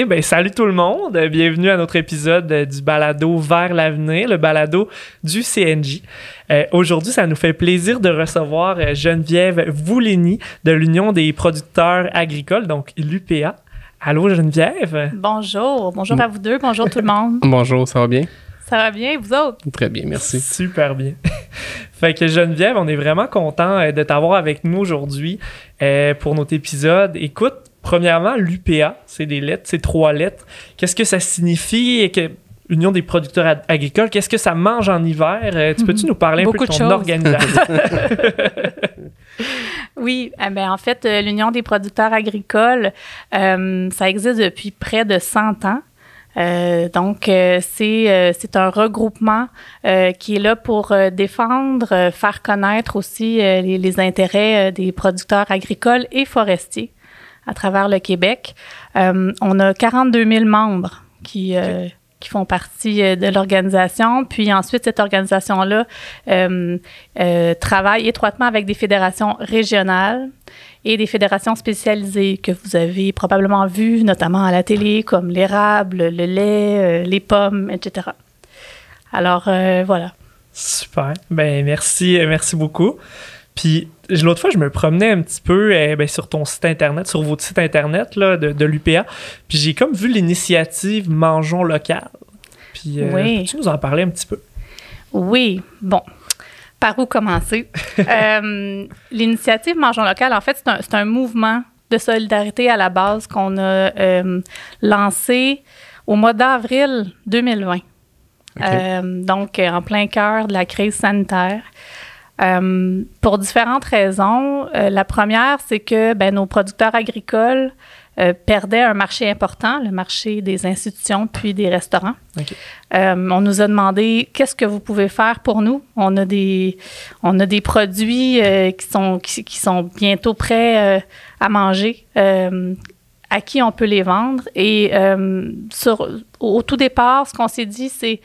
OK, ben salut tout le monde. Bienvenue à notre épisode du balado Vers l'avenir, le balado du CNJ. Euh, aujourd'hui, ça nous fait plaisir de recevoir euh, Geneviève Voulini de l'Union des producteurs agricoles, donc l'UPA. Allô Geneviève? Bonjour, bonjour à vous deux, bonjour tout le monde. Bonjour, ça va bien? Ça va bien, vous autres? Très bien, merci. Super bien. fait que Geneviève, on est vraiment content euh, de t'avoir avec nous aujourd'hui pour notre épisode. Écoute, Premièrement, l'UPA, c'est des lettres, c'est trois lettres. Qu'est-ce que ça signifie et que Union des producteurs agricoles, qu'est-ce que ça mange en hiver? Euh, tu peux-tu nous parler un peu de ton organisation? oui, eh ben, en fait, euh, l'Union des producteurs agricoles, euh, ça existe depuis près de 100 ans. donc, c'est un regroupement qui est là pour défendre, faire connaître aussi les, intérêts des producteurs agricoles et forestiers à travers le Québec. Euh, on a 42 000 membres qui, euh, qui font partie euh, de l'organisation. Puis ensuite, cette organisation-là travaille étroitement avec des fédérations régionales et des fédérations spécialisées que vous avez probablement vues, notamment à la télé, comme l'érable, le lait, les pommes, etc. Alors, voilà. Super. Ben merci, merci beaucoup. Puis l'autre fois, je me promenais un petit peu eh, ben, sur ton site internet, sur votre site internet là, de, l'UPA. Puis j'ai comme vu l'initiative Mangeons local. Puis euh, oui. tu nous en parler un petit peu? Oui. Bon. Par où commencer? Euh, l'initiative Mangeons local, en fait, c'est un, mouvement de solidarité à la base qu'on a euh, lancé au mois d'avril 2020. donc, en plein cœur de la crise sanitaire. Euh, pour différentes raisons. Euh, la première, c'est que ben, nos producteurs agricoles euh, perdaient un marché important, le marché des institutions puis des restaurants. on nous a demandé qu'est-ce que vous pouvez faire pour nous? On a des, on a des produits qui, sont, qui, sont bientôt prêts à manger. à qui on peut les vendre. Et sur, au tout départ, ce qu'on s'est dit, c'est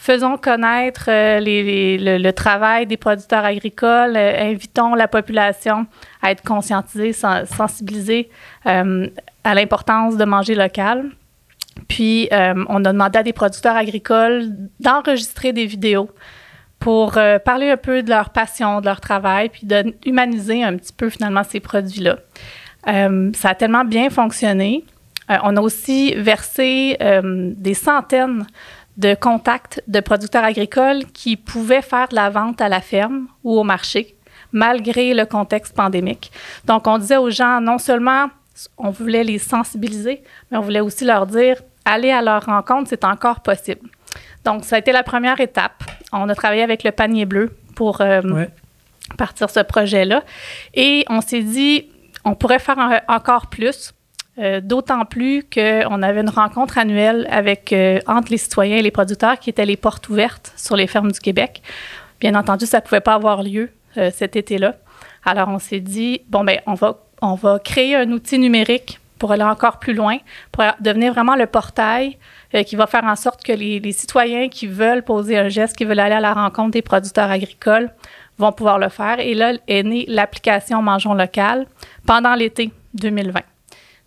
faisons connaître euh, le, travail des producteurs agricoles, euh, invitons la population à être conscientisée, sensibilisée euh, à l'importance de manger local. Puis, on a demandé à des producteurs agricoles d'enregistrer des vidéos pour parler un peu de leur passion, de leur travail, puis d'humaniser un petit peu finalement ces produits-là. ça a tellement bien fonctionné. on a aussi versé des centaines de contacts de producteurs agricoles qui pouvaient faire de la vente à la ferme ou au marché, malgré le contexte pandémique. Donc, on disait aux gens, non seulement on voulait les sensibiliser, mais on voulait aussi leur dire, aller à leur rencontre, c'est encore possible. Donc, ça a été la première étape. On a travaillé avec le panier bleu pour euh, partir ce projet-là. Et on s'est dit, on pourrait faire encore plus. Euh, d'autant plus qu'on avait une rencontre annuelle avec, euh, entre les citoyens et les producteurs qui étaient les portes ouvertes sur les fermes du Québec. Bien entendu, ça ne pouvait pas avoir lieu euh, cet été-là. Alors, on s'est dit, bon, ben, on va, créer un outil numérique pour aller encore plus loin, pour devenir vraiment le portail qui va faire en sorte que les, les, citoyens qui veulent poser un geste, qui veulent aller à la rencontre des producteurs agricoles, vont pouvoir le faire. Et là est née l'application Mangeons local pendant l'été 2020.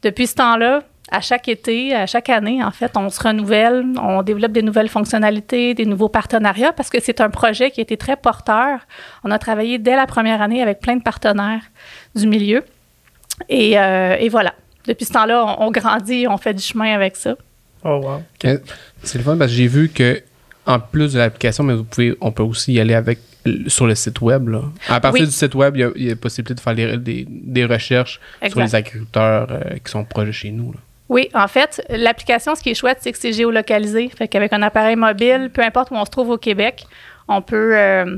Depuis ce temps-là, à chaque été, à chaque année, en fait, on se renouvelle, on développe des nouvelles fonctionnalités, des nouveaux partenariats parce que c'est un projet qui a été très porteur. On a travaillé dès la première année avec plein de partenaires du milieu. Et, euh, voilà. Depuis ce temps-là, on, grandit, on fait du chemin avec ça. Oh, wow. C'est le fun parce que j'ai vu que en plus de l'application, mais vous pouvez, on peut aussi y aller avec sur le site web. Là. À partir du site web, il y, a, possibilité de faire des, recherches sur les agriculteurs euh, qui sont proches de chez nous. Oui, en fait, l'application, ce qui est chouette, c'est que c'est géolocalisé. Fait qu'avec un appareil mobile, peu importe où on se trouve au Québec, on peut, euh,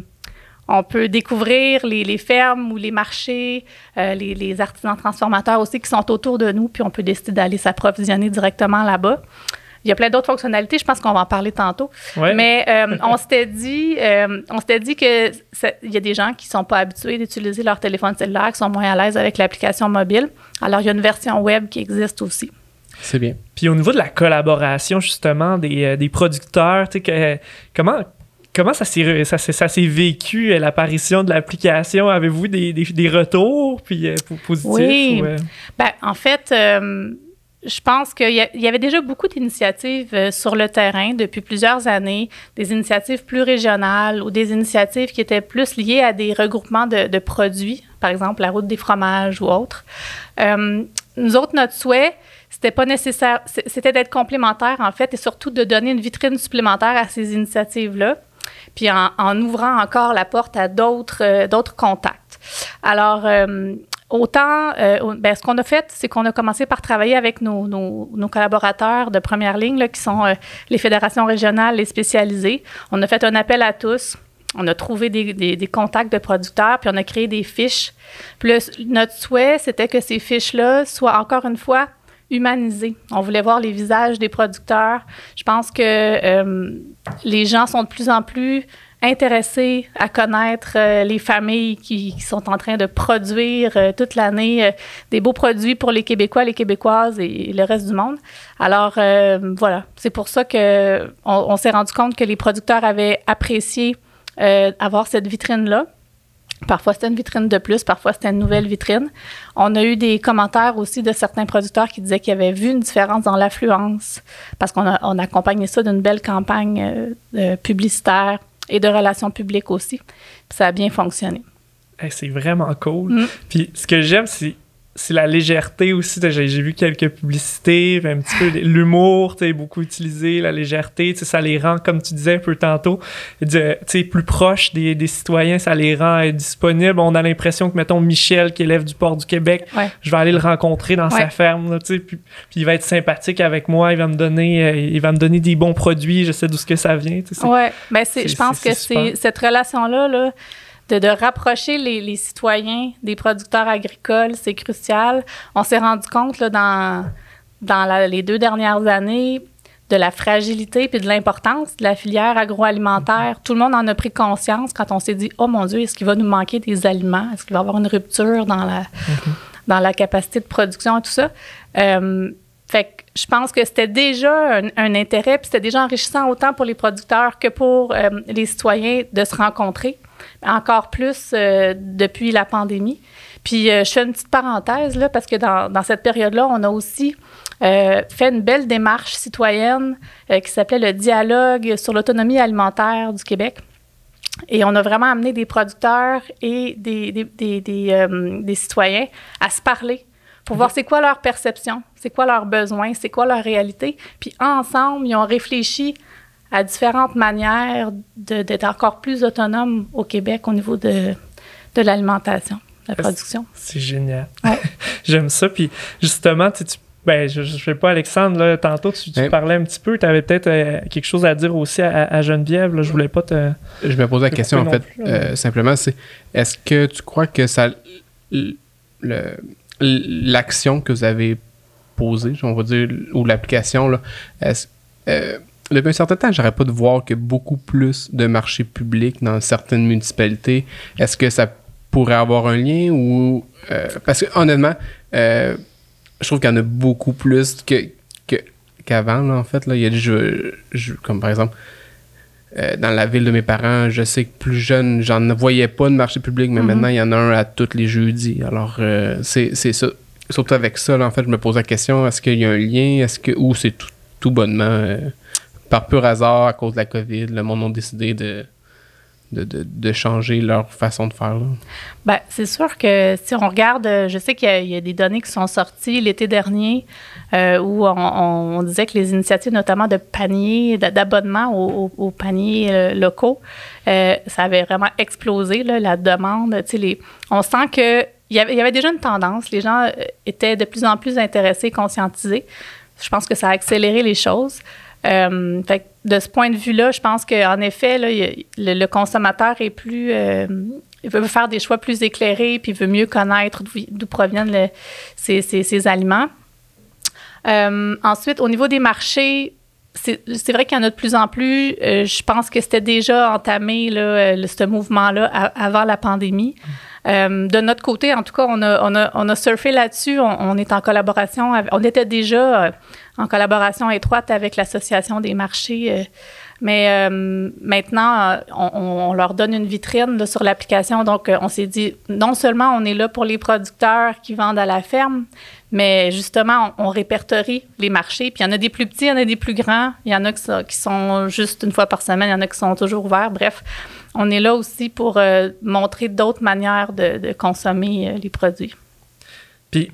on peut découvrir les, fermes ou les marchés, euh, les, les, artisans transformateurs aussi qui sont autour de nous, puis on peut décider d'aller s'approvisionner directement là-bas. Il y a plein d'autres fonctionnalités. Je pense qu'on va en parler tantôt. Mais euh, on s'était dit, euh, on s'était dit que il y a des gens qui sont pas habitués d'utiliser leur téléphone cellulaire, qui sont moins à l'aise avec l'application mobile. Alors il y a une version web qui existe aussi. C'est bien. Puis au niveau de la collaboration justement des, euh, des producteurs, tu sais comment comment ça s'est ça, ça s'est vécu l'apparition de l'application? Avez-vous des, des, retours puis positifs Oui. Ben, en fait je pense qu'il y, avait déjà beaucoup d'initiatives euh, sur le terrain depuis plusieurs années, des initiatives plus régionales ou des initiatives qui étaient plus liées à des regroupements de, produits, par exemple la route des fromages ou autres. Euh, nous autres, notre souhait, c'était pas nécessaire, c'était d'être complémentaire en fait et surtout de donner une vitrine supplémentaire à ces initiatives-là, puis en, ouvrant encore la porte à d'autres euh, contacts. Alors, Autant, euh, ben, ce qu'on a fait, c'est qu'on a commencé par travailler avec nos, collaborateurs de première ligne, qui sont euh, les fédérations régionales, les spécialisées. On a fait un appel à tous. On a trouvé des, contacts de producteurs, puis on a créé des fiches. Plus notre souhait, c'était que ces fiches-là soient encore une fois humanisées. On voulait voir les visages des producteurs. Je pense que euh, les gens sont de plus en plus intéressés à connaître euh, les familles qui, sont en train de produire euh, toute l'année euh, des beaux produits pour les Québécois, les Québécoises et, le reste du monde. Alors voilà, c'est pour ça que on, s'est rendu compte que les producteurs avaient apprécié avoir cette vitrine là. Parfois, c'était une vitrine de plus, parfois, c'était une nouvelle vitrine. On a eu des commentaires aussi de certains producteurs qui disaient qu'ils avaient vu une différence dans l'affluence parce qu'on a, on accompagné ça d'une belle campagne publicitaire et de relations publiques aussi. ça a bien fonctionné. c'est vraiment cool. Mm. Puis ce que j'aime, c'est c'est la légèreté aussi. J'ai vu quelques publicités, un petit peu l'humour, beaucoup utilisé, la légèreté, ça les rend, comme tu disais un peu tantôt, plus proches des, des, citoyens, ça les rend euh, disponibles. On a l'impression que, mettons, Michel, qui élève du port du Québec, je vais aller le rencontrer dans sa ferme, puis, puis, il va être sympathique avec moi, il va me donner, euh, il va me donner des bons produits, je sais d'où ce que ça vient. Oui, ben je pense que c'est cette relation-là, là, de, rapprocher les, citoyens des producteurs agricoles, c'est crucial. On s'est rendu compte là, dans, dans les deux dernières années de la fragilité puis de l'importance de la filière agroalimentaire. Tout le monde en a pris conscience quand on s'est dit Oh mon Dieu, est-ce qu'il va nous manquer des aliments? Est-ce qu'il va y avoir une rupture dans la, dans la capacité de production et tout ça? Euh, fait que je pense que c'était déjà un, intérêt, puis c'était déjà enrichissant autant pour les producteurs que pour euh, les citoyens de se rencontrer encore plus euh, depuis la pandémie. Puis euh, je fais une petite parenthèse là, parce que dans, dans cette période-là, on a aussi euh, fait une belle démarche citoyenne qui s'appelait le dialogue sur l'autonomie alimentaire du Québec. Et on a vraiment amené des producteurs et des, des, des, des, des citoyens à se parler pour voir c'est quoi leur perception, c'est quoi leurs besoins, c'est quoi leur réalité. Puis ensemble, ils ont réfléchi à différentes manières d'être encore plus autonome au Québec au niveau de, de l'alimentation, de la production. C'est génial. J'aime ça. Puis justement, tu, ben, je ne sais pas, Alexandre, là, tantôt, tu, parlais un petit peu, tu avais peut-être euh, quelque chose à dire aussi à, Geneviève. Là, je voulais pas te. Je me posais la question, en fait, euh, simplement, c'est est-ce que tu crois que ça. L'action que vous avez posée, on va dire, ou l'application, là, est-ce. Euh, depuis un certain temps, j'aurais pas de voir que beaucoup plus de marchés publics dans certaines municipalités. Est-ce que ça pourrait avoir un lien ou euh, parce que honnêtement, euh, je trouve qu'il y en a beaucoup plus que, qu'avant en fait là. Il y a des jeux, comme par exemple euh, dans la ville de mes parents, je sais que plus jeune, j'en voyais pas de marché public, mais mm-hmm. maintenant il y en a un à tous les jeudis. Alors c'est, ça. Surtout avec ça, en fait, je me pose la question est-ce qu'il y a un lien? Est-ce que ou c'est tout, tout bonnement par pur hasard, à cause de la COVID, le monde a décidé de, changer leur façon de faire? Ben, c'est sûr que si on regarde, je sais qu'il y, a des données qui sont sorties l'été dernier euh, où on, disait que les initiatives, notamment de paniers, d'abonnement aux, paniers euh, locaux, euh, ça avait vraiment explosé, la demande. On sent que il y, avait, il y avait déjà une tendance. Les gens étaient de plus en plus intéressés, conscientisés. Je pense que ça a accéléré les choses. Euh, de ce point de vue-là, je pense qu'en effet, le, consommateur est plus. Euh, veut faire des choix plus éclairés, puis veut mieux connaître d'où proviennent ces, aliments. Euh, ensuite, au niveau des marchés, c'est vrai qu'il y en a de plus en plus. je pense que c'était déjà entamé, ce mouvement-là, avant la pandémie. de notre côté, en tout cas, on a, on a, surfé là-dessus. On, est en collaboration. on était déjà en collaboration étroite avec l'Association des marchés Mais euh, maintenant, on, leur donne une vitrine sur l'application. Donc, on s'est dit, non seulement on est là pour les producteurs qui vendent à la ferme, mais justement, on, répertorie les marchés. Puis il y en a des plus petits, il y en a des plus grands. Il y en a qui sont, juste une fois par semaine, il y en a qui sont toujours ouverts. Bref, on est là aussi pour montrer d'autres manières de, de consommer les produits. Puis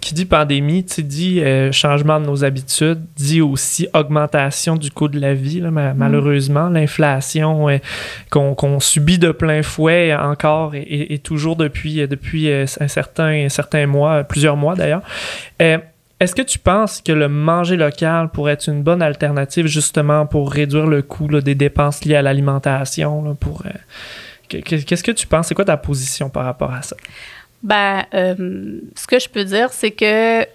qui dit pandémie, tu dit euh, changement de nos habitudes, dit aussi augmentation du coût de la vie, mm. malheureusement. L'inflation euh, qu'on subit de plein fouet encore et, toujours depuis, euh, depuis un, certain, certain mois, plusieurs mois d'ailleurs. Est-ce que tu penses que le manger local pourrait être une bonne alternative justement pour réduire le coût des dépenses liées à l'alimentation? Qu'est-ce que tu penses? C'est quoi ta position par rapport à ça? Ben, euh, ce que je peux dire, c'est que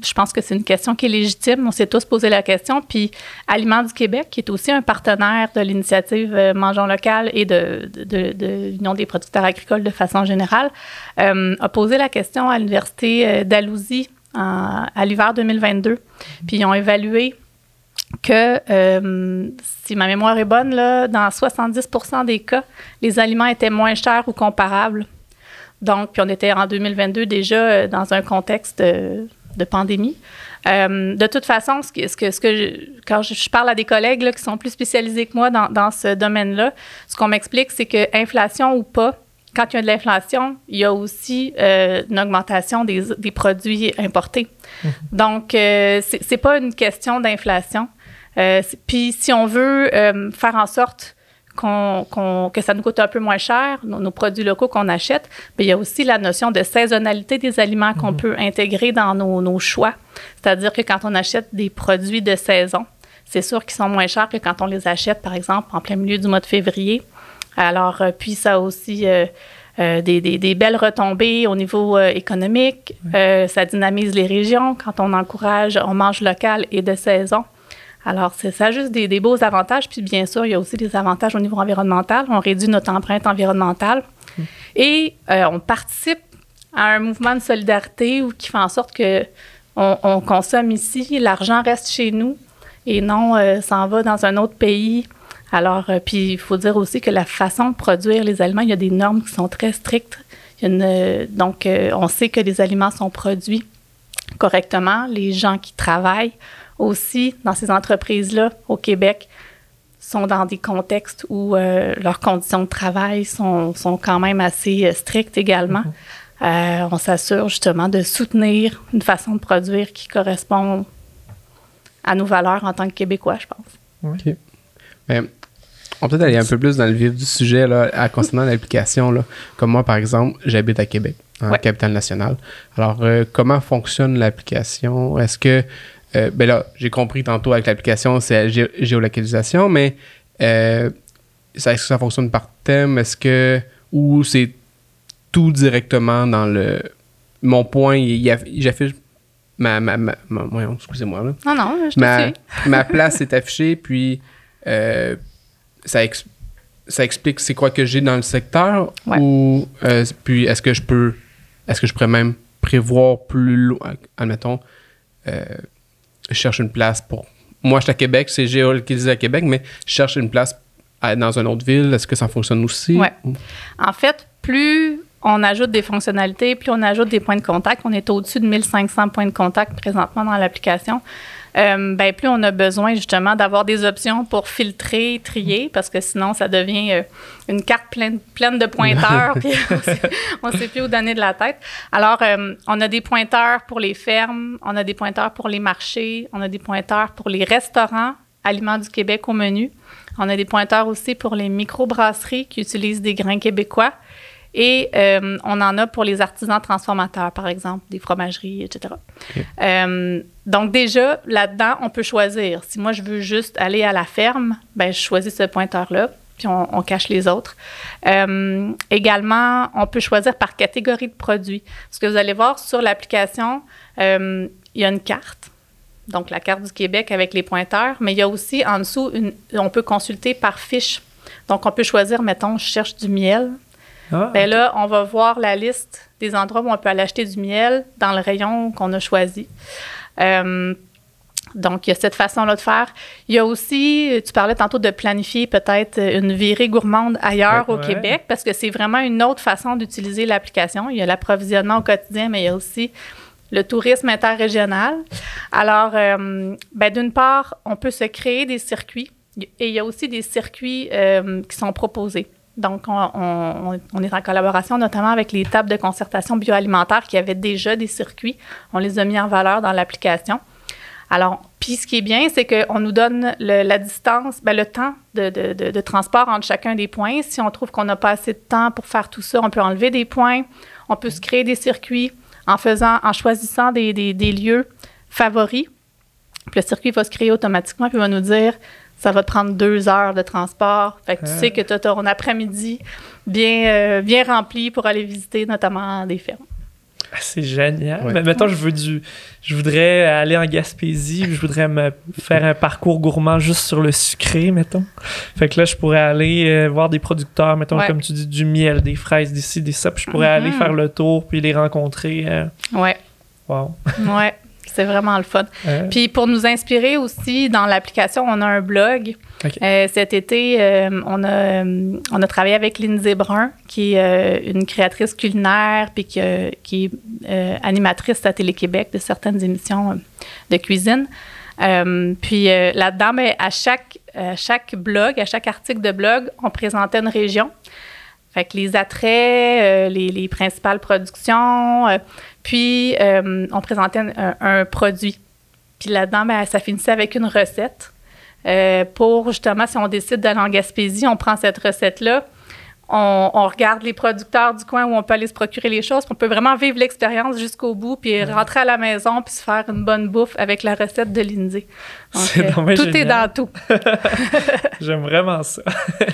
je pense que c'est une question qui est légitime. On s'est tous posé la question. Puis, Aliments du Québec, qui est aussi un partenaire de l'initiative euh, Mangeons local et de, l'Union des producteurs agricoles de façon générale, euh, a posé la question à l'Université d'Alousie à l'hiver 2022. Puis, ils ont évalué que, si ma mémoire est bonne, là, dans 70% des cas, les aliments étaient moins chers ou comparables donc, puis on était en 2022 déjà euh, dans un contexte euh, de pandémie. Euh, de toute façon, ce que, ce que, ce que quand je, parle à des collègues qui sont plus spécialisés que moi dans, dans ce domaine-là, ce qu'on m'explique, c'est que inflation ou pas, quand il y a de l'inflation, il y a aussi une augmentation des, des, produits importés. Mm-hmm. Donc, c'est, c'est pas une question d'inflation. puis, si on veut faire en sorte que ça nous coûte un peu moins cher, nos, produits locaux qu'on achète, mais il y a aussi la notion de saisonnalité des aliments qu'on mhm. peut intégrer dans nos, choix. C'est-à-dire que quand on achète des produits de saison, c'est sûr qu'ils sont moins chers que quand on les achète, par exemple, en plein milieu du mois de février. Alors, euh, puis ça a aussi euh, euh, des, belles retombées au niveau économique. ça dynamise les régions quand on encourage, on mange local et de saison. Alors, c'est ça juste des, beaux avantages. Puis, bien sûr, il y a aussi des avantages au niveau environnemental. On réduit notre empreinte environnementale. Mm. Et euh, on participe à un mouvement de solidarité qui fait en sorte que on, consomme ici, l'argent reste chez nous et non euh, s'en va dans un autre pays. Alors, euh, puis il faut dire aussi que la façon de produire les aliments, il y a des normes qui sont très strictes. donc, on sait que les aliments sont produits correctement. Les gens qui travaillent aussi dans ces entreprises-là au Québec sont dans des contextes où euh, leurs conditions de travail sont, sont quand même assez euh, strictes également. Mm-hmm. Euh, on s'assure justement de soutenir une façon de produire qui correspond à nos valeurs en tant que Québécois, je pense. OK. Ben, on peut être aller un peu plus dans le vif du sujet là, à concernant l'application. Comme moi, par exemple, j'habite à Québec, en capitale nationale. Alors, comment fonctionne l'application? Est-ce que euh, ben là, j'ai compris tantôt avec l'application, c'est la géolocalisation, mais euh, est-ce que ça fonctionne par thème? Est-ce que. Ou c'est tout directement dans le. Mon point, j'affiche ma. ma, ma, excusez-moi. Là. Non, non, je ma, ma place est affichée, puis euh, ça, ça explique c'est quoi que j'ai dans le secteur. Ou. puis est-ce que je peux. Est-ce que je pourrais même prévoir plus loin, admettons, cherche une place pour. Moi, je suis à Québec, c'est géolocalisé à Québec, mais je cherche une place dans une autre ville. Est-ce que ça fonctionne aussi? Oui. En fait, plus on ajoute des fonctionnalités, plus on ajoute des points de contact. On est au-dessus de 1500 points de contact présentement dans l'application. Euh, ben, plus on a besoin justement d'avoir des options pour filtrer, trier, parce que sinon, ça devient euh, une carte pleine, pleine de pointeurs, puis on ne sait plus où donner de la tête. Alors, euh, on a des pointeurs pour les fermes, on a des pointeurs pour les marchés, on a des pointeurs pour les restaurants, Aliments du Québec au menu. On a des pointeurs aussi pour les microbrasseries qui utilisent des grains québécois. Et euh, on en a pour les artisans transformateurs, par exemple, des fromageries, etc. Euh, donc déjà, là-dedans, on peut choisir. Si moi, je veux juste aller à la ferme, ben, je choisis ce pointeur-là, puis on, cache les autres. Euh, également, on peut choisir par catégorie de produits. Ce que vous allez voir sur l'application, il y a une carte. Donc, la carte du Québec avec les pointeurs, mais il y a aussi en dessous, une, on peut consulter par fiche. Donc, on peut choisir, mettons, je cherche du miel, ah, ben là, on va voir la liste des endroits où on peut aller acheter du miel dans le rayon qu'on a choisi. Euh, Donc, il y a cette façon-là de faire. Il y a aussi, tu parlais tantôt de planifier peut-être une virée gourmande ailleurs au Québec, parce que c'est vraiment une autre façon d'utiliser l'application. Il y a l'approvisionnement au quotidien, mais il y a aussi le tourisme interrégional. Alors, euh, ben, d'une part, on peut se créer des circuits et il y a aussi des circuits euh, qui sont proposés. Donc, on, est en collaboration notamment avec les tables de concertation bioalimentaire qui avaient déjà des circuits. On les a mis en valeur dans l'application. Alors, puis ce qui est bien, c'est qu'on nous donne la distance, ben, le temps de, transport entre chacun des points. Si on trouve qu'on n'a pas assez de temps pour faire tout ça, on peut enlever des points, on peut se créer des circuits en faisant, en choisissant des, lieux favoris. Le circuit va se créer automatiquement, puis va nous dire ça va te prendre deux heures de transport. Fait que tu sais que tu as ton après-midi bien, euh, bien rempli pour aller visiter notamment des fermes. Ah, c'est génial. Mais mettons, je veux du. Je voudrais aller en Gaspésie, je voudrais me faire un parcours gourmand juste sur le sucré, mettons. Fait que là, je pourrais aller euh, voir des producteurs, mettons, comme tu dis, du miel, des fraises d'ici, des ça, puis je pourrais aller mm-hmm. faire le tour puis les rencontrer. Euh. Ouais. Wow. ouais. C'est vraiment le fun. Puis pour nous inspirer aussi, dans l'application, on a un blog. Euh, cet été, euh, on, a, euh, on a travaillé avec Lindsay Brun, qui est une créatrice culinaire, puis qui, qui est animatrice à Télé-Québec de certaines émissions de cuisine. puis là-dedans, ben, à, chaque, à chaque blog, à chaque article de blog, on présentait une région. Fait que les attraits, les, les, principales productions, puis, euh, on présentait un, produit. Puis là-dedans, ben, ça finissait avec une recette. Euh, pour justement, si on décide d'aller en Gaspésie, on prend cette recette-là, on, regarde les producteurs du coin où on peut aller se procurer les choses. On peut vraiment vivre l'expérience jusqu'au bout, puis rentrer à la maison, puis se faire une bonne bouffe avec la recette de Tout est dans tout. J'aime vraiment ça.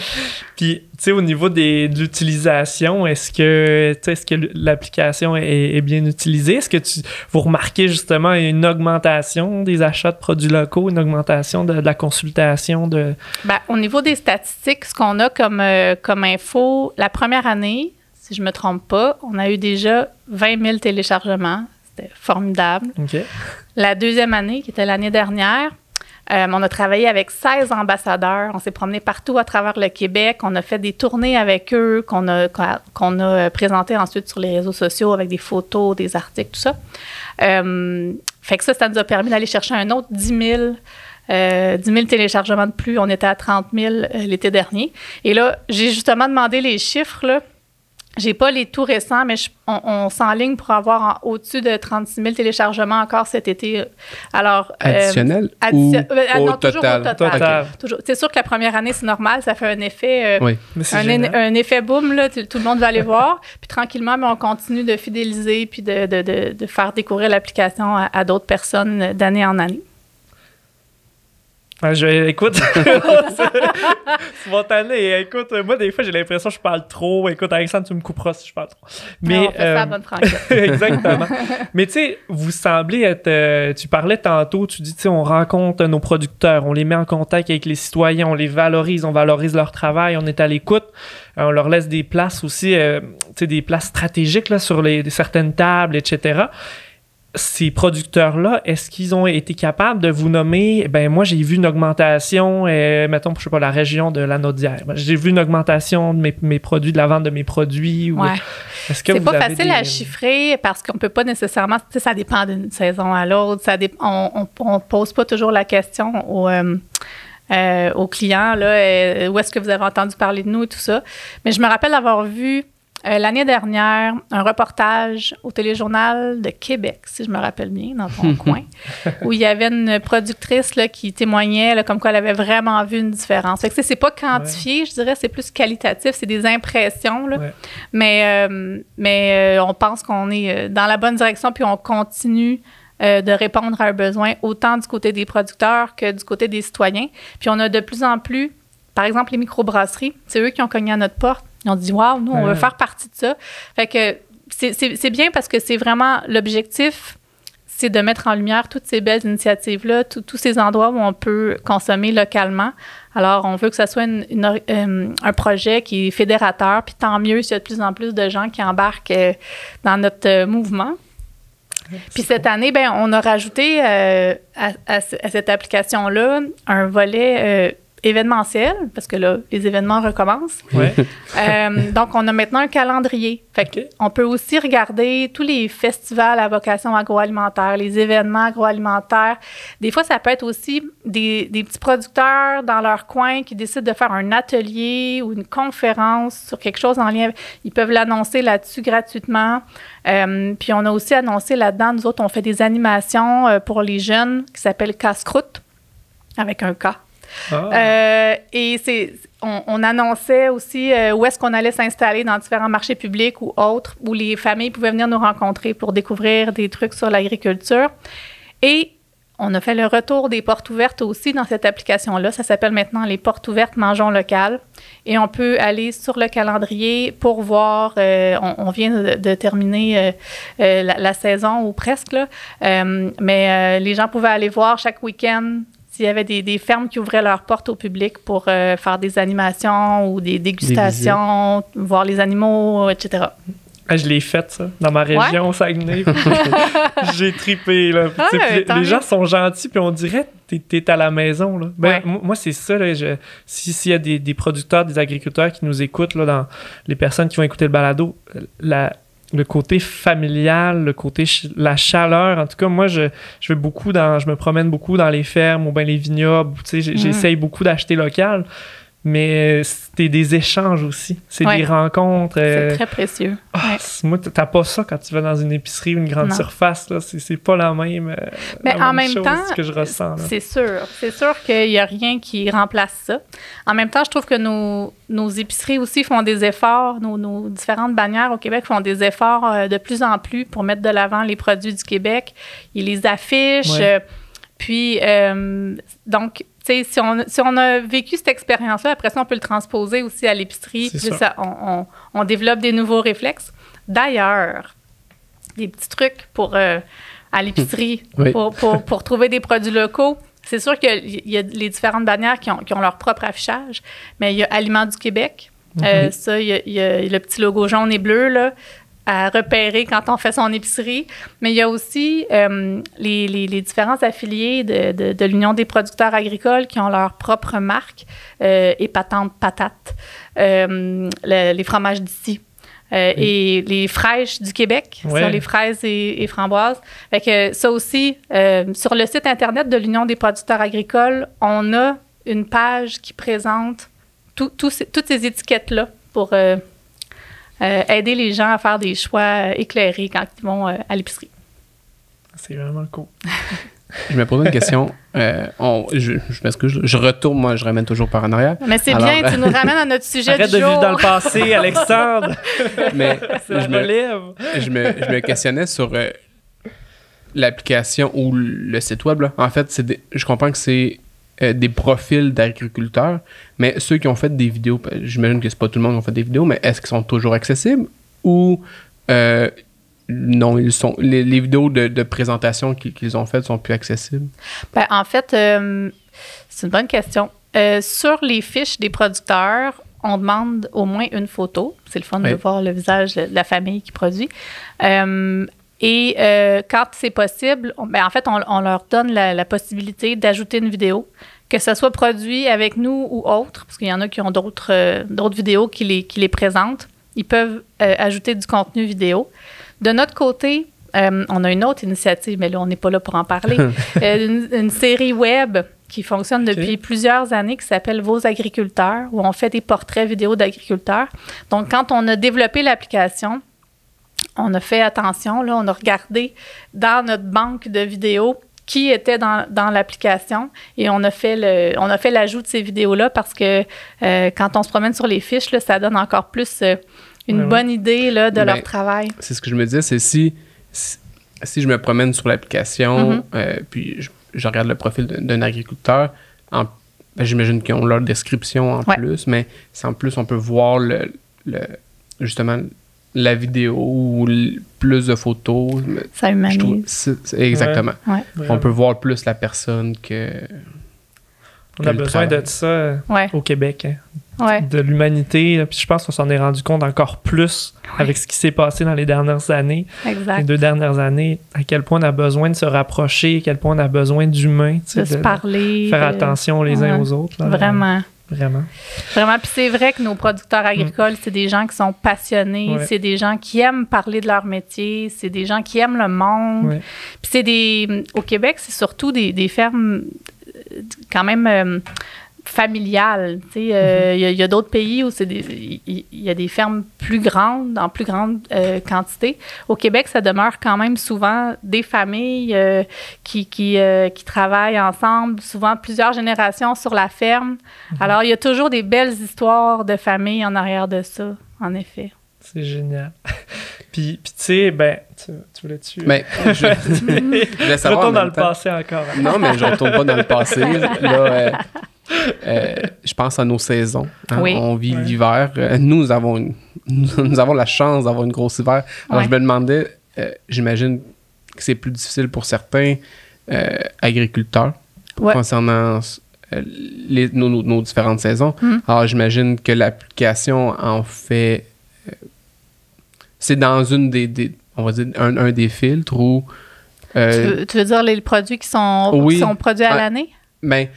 puis, tu sais, au niveau des, de l'utilisation, est-ce que, est-ce que l'application est, bien utilisée? Est-ce que tu, vous remarquez justement une augmentation des achats de produits locaux, une augmentation de, la consultation? De... Ben, au niveau des statistiques, ce qu'on a comme, euh, comme info, la première année, si je ne me trompe pas, on a eu déjà 20 000 téléchargements. C'était formidable. La deuxième année, qui était l'année dernière, euh, on a travaillé avec 16 ambassadeurs. On s'est promené partout à travers le Québec. On a fait des tournées avec eux qu'on a, qu'on a euh, présentées ensuite sur les réseaux sociaux avec des photos, des articles, tout ça. Euh, fait que ça, ça nous a permis d'aller chercher un autre 10 000 10 000 téléchargements de plus. On était à 30 000 l'été dernier. Et là, j'ai justement demandé les chiffres. Là. J'ai pas les tout récents, mais on, s'enligne pour avoir au-dessus de 36 000 téléchargements encore cet été. Alors, euh, additionnel ou euh, au, total? C'est sûr que la première année, c'est normal, ça fait un effet, euh, un, effet boom, là, tout le monde va aller voir. Puis tranquillement, mais on continue de fidéliser puis de, de, de, faire découvrir l'application à d'autres personnes d'année en année. Ah, je, écoute, spontané. Écoute, moi, des fois, j'ai l'impression que je parle trop. Écoute, Alexandre, tu me couperas si je parle trop. Mais, on fait ça à euh, bonne Exactement. Mais tu sais, vous semblez être. Euh, tu parlais tantôt, tu dis, tu sais, on rencontre nos producteurs, on les met en contact avec les citoyens, on les valorise, on valorise leur travail, on est à l'écoute. Euh, on leur laisse des places aussi, tu sais, des places stratégiques là, sur les, certaines tables, etc ces producteurs-là, est-ce qu'ils ont été capables de vous nommer, ben moi j'ai vu une augmentation, euh, mettons, je sais pas, la région de la Naudière, ben, j'ai vu une augmentation de mes, produits, de la vente de mes produits. Ou, C'est pas facile à chiffrer parce qu'on peut pas nécessairement, ça dépend d'une saison à l'autre, ça on, on, pose pas toujours la question aux, euh, euh, aux clients, là, où est-ce que vous avez entendu parler de nous et tout ça. Mais je me rappelle avoir vu euh, l'année dernière, un reportage au téléjournal de Québec, si je me rappelle bien, dans ton coin, où il y avait une productrice là, qui témoignait là, comme quoi elle avait vraiment vu une différence. Fait que c'est pas quantifié, je dirais, c'est plus qualitatif, c'est des impressions. Là. Mais, euh, mais euh, on pense qu'on est dans la bonne direction, puis on continue de répondre à un besoin autant du côté des producteurs que du côté des citoyens. Puis on a de plus en plus, par exemple, les microbrasseries, c'est eux qui ont cogné à notre porte on dit, waouh, nous, on veut faire partie de ça. Fait que c'est bien parce que c'est vraiment l'objectif, c'est de mettre en lumière toutes ces belles initiatives-là, tous ces endroits où on peut consommer localement. Alors, on veut que ça soit euh, un projet qui est fédérateur, puis tant mieux s'il y a de plus en plus de gens qui embarquent euh, dans notre euh, mouvement. Puis cette année, ben, on a rajouté à, à, cette application-là un volet événementiel, parce que là, les événements recommencent. Euh, donc, on a maintenant un calendrier. Fait On peut aussi regarder tous les festivals à vocation agroalimentaire, les événements agroalimentaires. Des fois, ça peut être aussi des, petits producteurs dans leur coin qui décident de faire un atelier ou une conférence sur quelque chose en lien. Ils peuvent l'annoncer là-dessus gratuitement. Euh, puis, on a aussi annoncé là-dedans, nous autres, on fait des animations euh, pour les jeunes qui s'appellent casse-croûte, avec un K. Ah. Euh, et c'est, on, annonçait aussi euh, où est-ce qu'on allait s'installer dans différents marchés publics ou autres, où les familles pouvaient venir nous rencontrer pour découvrir des trucs sur l'agriculture. Et on a fait le retour des portes ouvertes aussi dans cette application-là. Ça s'appelle maintenant les portes ouvertes Mangeons local. Et on peut aller sur le calendrier pour voir, euh, on, vient de, terminer la, saison ou presque, mais les gens pouvaient aller voir chaque week-end s'il y avait des, fermes qui ouvraient leurs portes au public pour euh, faire des animations ou des dégustations, voir les animaux, etc. Ah, je l'ai fait, ça, dans ma région, au Saguenay. J'ai tripé, là. les gens sont gentils, puis on dirait que t'es à la maison, là. Ben, moi, c'est ça, là. S'il y a des, des, producteurs, des agriculteurs qui nous écoutent, là, dans les personnes qui vont écouter le balado, la, le côté familial, le côté la chaleur. En tout cas, moi, je, je vais beaucoup dans, je me promène beaucoup dans les fermes ou bien les vignobles. Tu sais, mm. j'essaye beaucoup d'acheter local mais c'était des échanges aussi. C'est des rencontres. C'est euh, très précieux. Ah, moi, t'as pas ça quand tu vas dans une épicerie ou une grande surface. C'est pas la même, euh, mais en même chose temps, que je ressens. C'est sûr. C'est sûr qu'il n'y a rien qui remplace ça. En même temps, je trouve que nos, nos épiceries aussi font des efforts. Nos, nos, différentes bannières au Québec font des efforts euh, de plus en plus pour mettre de l'avant les produits du Québec. Ils les affichent. puis, donc, si on, si on a vécu cette expérience-là, après ça, on peut le transposer aussi à l'épicerie. Ça, on, on, développe des nouveaux réflexes. D'ailleurs, des petits trucs pour euh, à l'épicerie, pour, pour, pour, trouver des produits locaux. C'est sûr qu'il y a les différentes bannières qui ont, qui ont, leur propre affichage, mais il y a Aliments du Québec. Euh, ça, il y, a, il y, a, le petit logo jaune et bleu, là à repérer quand on fait son épicerie. Mais il y a aussi euh, les, les, différents affiliés de, de, l'Union des producteurs agricoles qui ont leur propre marque, euh, épatante patate, euh, les fromages d'ici. Euh, et les fraîches du Québec, sur les fraises et, framboises. Fait que ça aussi, sur le site Internet de l'Union des producteurs agricoles, on a une page qui présente toutes ces étiquettes-là pour euh, aider les gens à faire des choix euh, éclairés quand ils vont euh, à l'épicerie. C'est vraiment cool. je me pose une question. je, je je retourne, moi, je ramène toujours par en arrière. Mais c'est bien, tu nous ramènes à notre sujet Arrête de vivre dans le passé, Alexandre. Mais je me, je, me, je me questionnais sur l'application ou le site web. En fait, je comprends que c'est euh, des profils d'agriculteurs, mais ceux qui ont fait des vidéos, ben, j'imagine que c'est pas tout le monde qui a fait des vidéos, mais est-ce qu'ils sont toujours accessibles ou euh, non, ils sont les, vidéos de, présentation qu'ils ont faites sont plus accessibles? Ben, en fait, euh, c'est une bonne question. sur les fiches des producteurs, on demande au moins une photo. C'est le fun de voir le visage de la famille qui produit. Et euh, quand c'est possible, ben, en fait, on, leur donne la, possibilité d'ajouter une vidéo, que ce soit produit avec nous ou autre, parce qu'il y en a qui ont d'autres euh, d'autres vidéos qui les, qui les présentent. Ils peuvent euh, ajouter du contenu vidéo. De notre côté, on a une autre initiative, mais là, on n'est pas là pour en parler. une, série web qui fonctionne depuis plusieurs années qui s'appelle Vos agriculteurs, où on fait des portraits vidéo d'agriculteurs. Donc, quand on a développé l'application, on a fait attention, là, on a regardé dans notre banque de vidéos qui était dans, l'application et on a fait le, on a fait l'ajout de ces vidéos-là parce que euh, quand on se promène sur les fiches, là, ça donne encore plus euh, une bonne idée là, de leur travail. C'est ce que je me disais, c'est si, si, je me promène sur l'application, mm-hmm. euh, puis je, regarde le profil d'un agriculteur, ben, j'imagine qu'ils ont leur description en plus, mais en plus on peut voir le, le justement la vidéo ou plus de photos. Ça humanise. exactement. On peut voir plus la personne que. On a besoin de ça au Québec. Hein. de l'humanité. Puis je pense qu'on s'en est rendu compte encore plus avec ce qui s'est passé dans les dernières années, exact. les deux dernières années, à quel point on a besoin de se rapprocher, à quel point on a besoin d'humains. De, se parler. Faire attention les uns aux autres. Vraiment. Vraiment. Vraiment. Puis c'est vrai que nos producteurs agricoles, c'est des gens qui sont passionnés, c'est des gens qui aiment parler de leur métier, c'est des gens qui aiment le monde. Puis c'est des. Au Québec, c'est surtout des, des fermes euh, quand même. Euh, familiale. Euh, il y a, d'autres pays où il y, a des fermes plus grandes, en plus grande euh, quantité. Au Québec, ça demeure quand même souvent des familles euh, qui, qui, qui, travaillent ensemble, souvent plusieurs générations sur la ferme. Mhm. Alors, il y a toujours des belles histoires de famille en arrière de ça, en effet. C'est génial. puis, puis tu sais, ben, tu, tu voulais-tu... Mais je, je, retourne dans le passé encore. Non, mais je retourne pas dans le passé. Là, euh, je pense à nos saisons. Hein. On vit l'hiver. Euh, nous, avons nous avons la chance d'avoir une grosse hiver. Alors, je me demandais, euh, j'imagine que c'est plus difficile pour certains agriculteurs concernant les, nos, différentes saisons. Mm-hmm. Alors, j'imagine que l'application en fait. C'est dans une des, On va dire un, des filtres ou. Tu veux, dire les produits qui sont, qui sont produits à l'année? Ben,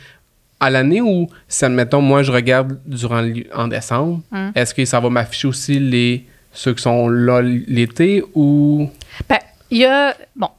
à l'année où, si admettons, moi je regarde durant en décembre, hum. est-ce que ça va m'afficher aussi les ceux qui sont là l'été ou? Ben, il y a. Bon,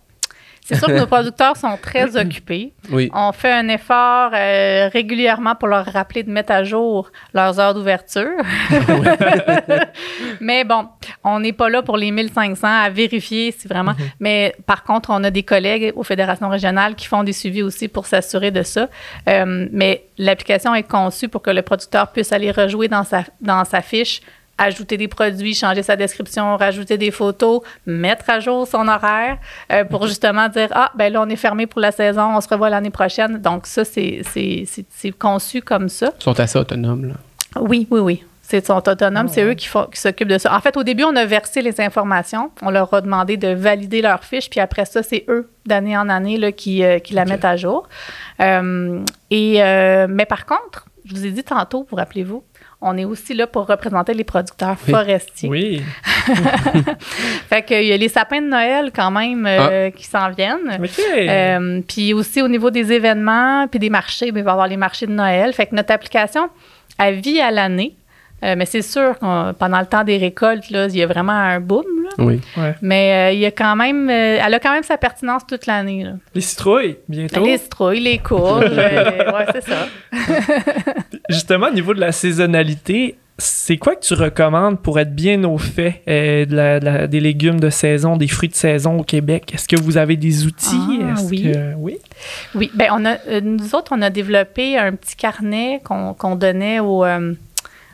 c'est sûr que nos producteurs sont très occupés. Oui. On fait un effort euh, régulièrement pour leur rappeler de mettre à jour leurs heures d'ouverture. Mais bon, on n'est pas là pour les 1500 à vérifier si vraiment. Mm-hmm. Mais par contre, on a des collègues aux fédérations régionales qui font des suivis aussi pour s'assurer de ça. Euh, mais l'application est conçue pour que le producteur puisse aller rejouer dans sa, dans sa fiche ajouter des produits, changer sa description, rajouter des photos, mettre à jour son horaire euh, pour justement dire Ah, ben là, on est fermé pour la saison, on se revoit l'année prochaine. Donc, ça, c'est conçu comme ça. Ils sont assez autonomes, là. Oui, oui, oui. C'est sont autonomes, c'est eux qui, qui s'occupent de ça. En fait, au début, on a versé les informations, on leur a demandé de valider leur fiche, puis après ça, c'est eux, d'année en année, là, qui, euh, qui la mettent à jour. Euh, et, mais par contre, je vous ai dit tantôt, vous rappelez-vous, on est aussi là pour représenter les producteurs forestiers. Oui. fait qu'il y a les sapins de Noël quand même euh, ah. qui s'en viennent. Euh, puis aussi au niveau des événements, puis des marchés, ben, il va y avoir les marchés de Noël. Fait que notre application, elle vit à l'année. Euh, mais c'est sûr que pendant le temps des récoltes, là, il y a vraiment un boom. Oui. Mais euh, il y a quand même, euh, elle a quand même sa pertinence toute l'année. Les citrouilles, bientôt. Les citrouilles, les courges, ouais, c'est ça. Justement, au niveau de la saisonnalité, c'est quoi que tu recommandes pour être bien au fait de des légumes de saison, des fruits de saison au Québec? Est-ce que vous avez des outils? Ah, oui. oui? Oui. Ben, on a, nous autres, on a développé un petit carnet qu'on donnait aux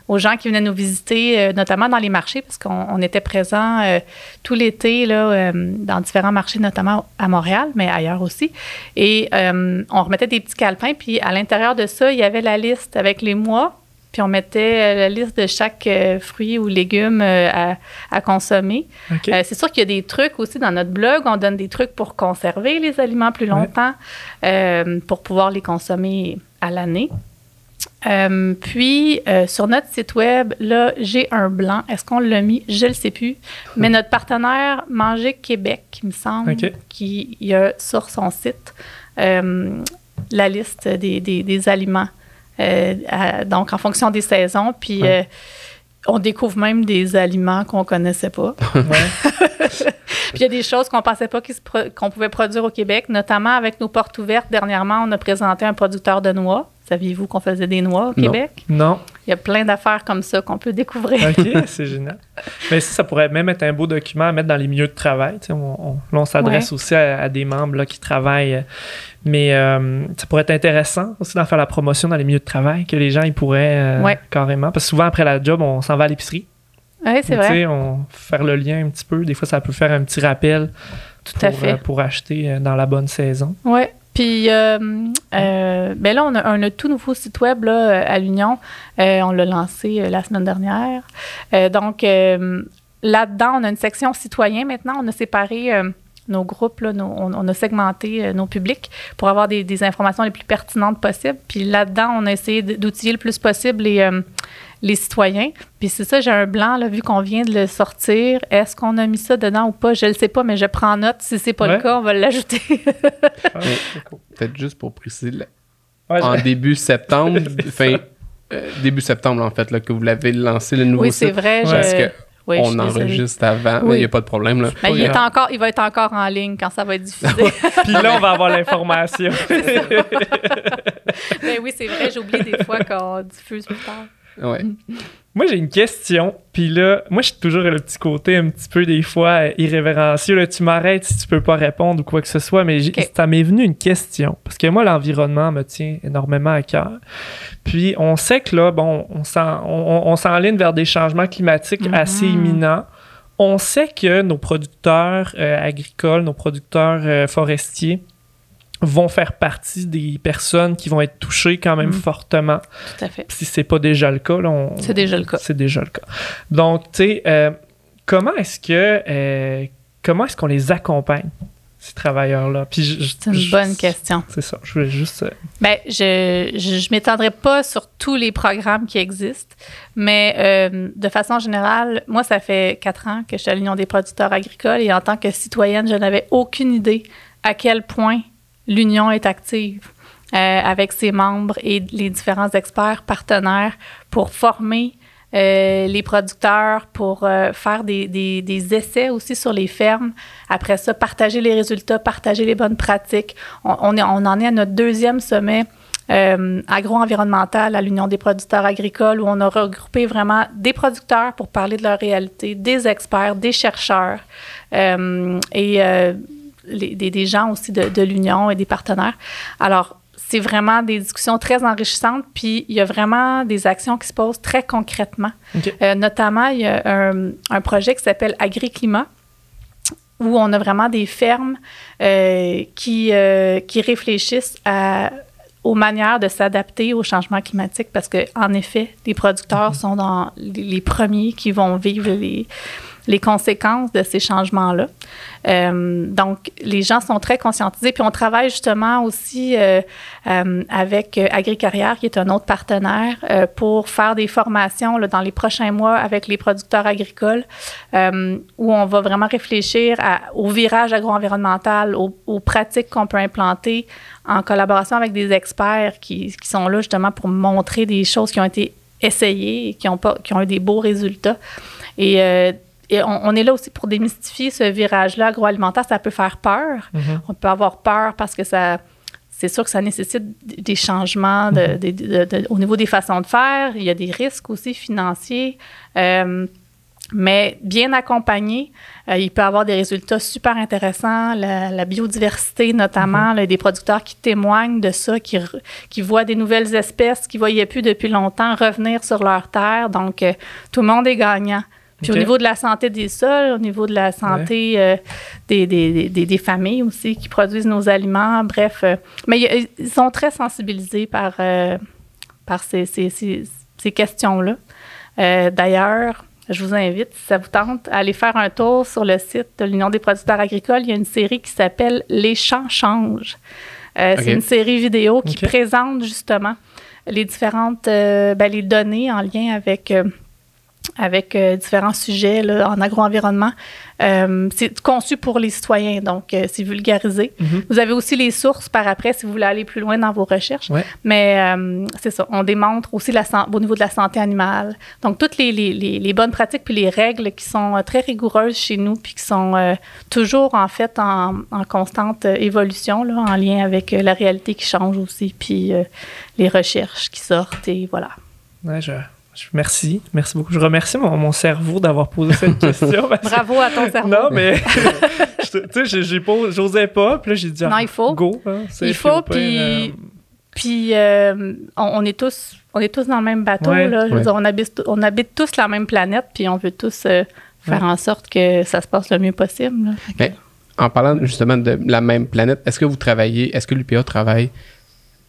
aux gens qui venaient nous visiter, euh, notamment dans les marchés, parce qu'on était présents euh, tout l'été là, euh, dans différents marchés, notamment à Montréal, mais ailleurs aussi. Et on remettait des petits calepins, puis à l'intérieur de ça, il y avait la liste avec les mois, puis on mettait la liste de chaque fruit ou légume à, consommer. c'est sûr qu'il y a des trucs aussi dans notre blog. On donne des trucs pour conserver les aliments plus longtemps, pour pouvoir les consommer à l'année. Euh, puis, euh, sur notre site web, là, j'ai un blanc. Est-ce qu'on l'a mis? Je ne le sais plus. Mais notre partenaire Manger Québec, il me semble, qui y a sur son site euh, la liste des, des, aliments. donc, en fonction des saisons. Puis, on découvre même des aliments qu'on ne connaissait pas. Puis il y a des choses qu'on ne pensait pas qu'on pouvait produire au Québec, notamment avec nos portes ouvertes. Dernièrement, on a présenté un producteur de noix. Saviez-vous qu'on faisait des noix au Québec? Non. Il y a plein d'affaires comme ça qu'on peut découvrir. OK, c'est génial. Mais ça, ça pourrait même être un beau document à mettre dans les milieux de travail. on, là, on s'adresse aussi à, des membres là, qui travaillent. Mais euh, ça pourrait être intéressant aussi d'en faire la promotion dans les milieux de travail, que les gens ils pourraient euh, carrément. Parce que souvent, après la job, on s'en va à l'épicerie. Oui, c'est vrai. On faire le lien un petit peu. Des fois, ça peut faire un petit rappel. Tout pour, à fait. pour acheter dans la bonne saison. Oui. Puis euh, euh, ben là, on a un tout nouveau site web là, à l'Union. Euh, on l'a lancé la semaine dernière. donc, là-dedans, on a une section citoyen maintenant. On a séparé nos groupes, là, on, a segmenté nos publics pour avoir des, informations les plus pertinentes possibles. Puis là-dedans, on a essayé d'outiller le plus possible les, les citoyens. Puis c'est ça, j'ai un blanc, là, vu qu'on vient de le sortir. Est-ce qu'on a mis ça dedans ou pas? Je ne sais pas, mais je prends note. Si c'est pas le cas, on va l'ajouter. Ah, peut-être juste pour préciser, en début septembre, fin, euh, début septembre, en fait, là, que vous l'avez lancé, le nouveau oui, site. Oui, c'est vrai. Parce que on enregistre avant, mais il n'y a pas de problème. Là. il, est encore, il va être encore en ligne quand ça va être diffusé. Puis là, on va avoir l'information. mais oui, c'est vrai, j'oublie des fois qu'on diffuse plus tard. Ouais. Moi, j'ai une question. Puis là, moi, je suis toujours le petit côté un petit peu, des fois, euh, irrévérencieux. Là, tu m'arrêtes si tu peux pas répondre ou quoi que ce soit, mais ça m'est venu une question. Parce que moi, l'environnement me tient énormément à cœur. Puis, on sait que là, bon, on s'enligne on, vers des changements climatiques mm-hmm. assez imminents. On sait que nos producteurs euh, agricoles, nos producteurs euh, forestiers, vont faire partie des personnes qui vont être touchées quand même mm. fortement. Tout à fait. Si c'est pas déjà le cas, là, c'est déjà le cas. C'est déjà le cas. Donc, tu sais, euh, comment est-ce que euh, comment est-ce qu'on les accompagne ces travailleurs-là? Puis c'est une bonne question. C'est ça. Je voulais juste. Euh, ben, je je, je m'étendrai pas sur tous les programmes qui existent, mais de façon générale, moi, ça fait quatre ans que je suis à l'Union des producteurs agricoles et en tant que citoyenne, je n'avais aucune idée à quel point l'Union est active euh, avec ses membres et les différents experts partenaires pour former euh, les producteurs, pour euh, faire des, des, essais aussi sur les fermes. Après ça, partager les résultats, partager les bonnes pratiques. On, est, on en est à notre deuxième sommet agro-environnemental à l'Union des producteurs agricoles où on a regroupé vraiment des producteurs pour parler de leur réalité, des experts, des chercheurs. et des, gens aussi de, l'Union et des partenaires. Alors, c'est vraiment des discussions très enrichissantes, puis il y a vraiment des actions qui se posent très concrètement. Euh, notamment, il y a un, projet qui s'appelle Agri-Climat, où on a vraiment des fermes euh, qui, euh, qui réfléchissent aux manières de s'adapter au changement climatique, parce qu'en effet, les producteurs mhm. sont dans les, premiers qui vont vivre les, les conséquences de ces changements-là. Euh, donc, les gens sont très conscientisés. Puis, on travaille justement aussi euh, euh, avec AgriCarrière, qui est un autre partenaire, pour faire des formations dans les prochains mois avec les producteurs agricoles, où on va vraiment réfléchir au virage agro-environnemental, aux, pratiques qu'on peut implanter en collaboration avec des experts qui, qui, sont là justement pour montrer des choses qui ont été essayées et qui ont, pas, qui ont eu des beaux résultats. Et et on, est là aussi pour démystifier ce virage-là agroalimentaire. Ça peut faire peur. Mm-hmm. On peut avoir peur parce que ça, c'est sûr que ça nécessite des changements mm-hmm. au niveau des façons de faire. Il y a des risques aussi financiers. Euh, mais bien accompagné, euh, il peut avoir des résultats super intéressants. La, biodiversité, notamment, mm-hmm. des producteurs qui témoignent de ça, qui, qui voient des nouvelles espèces qu'ils ne voyaient plus depuis longtemps revenir sur leur terre. Donc, euh, tout le monde est gagnant. Puis au niveau de la santé des sols, au niveau de la santé euh, des, des, des, des, familles aussi qui produisent nos aliments, bref. Euh, mais ils sont très sensibilisés par, euh, par ces, ces, ces, questions-là. D'ailleurs, je vous invite, si ça vous tente, à aller faire un tour sur le site de l'Union des producteurs agricoles. Il y a une série qui s'appelle Les champs changent. C'est une série vidéo qui présente justement les différentes ben, les données en lien avec avec euh, différents sujets là, en agro-environnement. Euh, c'est conçu pour les citoyens, donc euh, c'est vulgarisé. Mm-hmm. Vous avez aussi les sources par après si vous voulez aller plus loin dans vos recherches. Mais c'est ça, on démontre aussi la, au niveau de la santé animale. Donc toutes les, les, les, bonnes pratiques puis les règles qui sont très rigoureuses chez nous puis qui sont toujours en fait en, en constante évolution là, en lien avec la réalité qui change aussi puis les recherches qui sortent et voilà. Ouais, je, Merci, merci beaucoup. Je remercie mon, cerveau d'avoir posé cette question. Bravo à ton cerveau. Non, mais tu sais, j'osais pas, puis là j'ai dit non, il faut. go. Hein, il faut, puis, puis euh, on, est tous, on est tous dans le même bateau là. on habite, on habite tous la même planète, puis on veut tous euh, faire en sorte que ça se passe le mieux possible. Mais en parlant justement de la même planète, est-ce que vous travaillez, est-ce que l'UPA travaille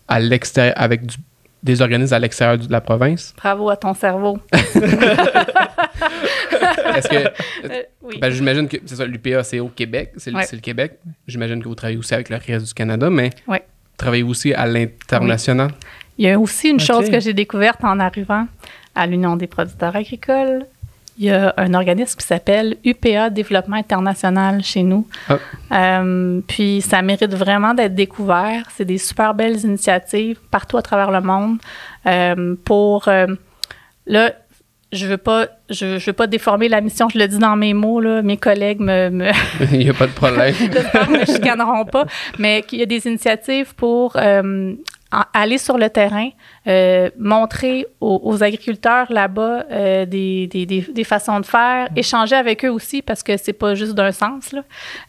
à l'extérieur avec du des organismes à l'extérieur de la province. Bravo à ton cerveau. Est-ce que. Euh, ben, j'imagine que c'est ça, l'UPA, c'est au Québec, c'est le, Québec. J'imagine que vous travaillez aussi avec le reste du Canada, mais ouais. vous travaillez aussi à l'international? Il y a aussi une chose que j'ai découverte en arrivant. à l'Union des producteurs agricoles. Il y a un organisme qui s'appelle UPA Développement International chez nous. Ah. Euh, puis ça mérite vraiment d'être découvert. C'est des super belles initiatives partout à travers le monde euh, pour... Euh, là, je veux pas je, je veux pas déformer la mission, je le dis dans mes mots là, mes collègues me, il n'y a pas de problème. ne me chicaneront pas, mais qu'il y a des initiatives pour aller sur le terrain, euh, montrer aux, agriculteurs là-bas euh, des, des, des, façons de faire, échanger avec eux aussi parce que c'est pas juste d'un sens. Là.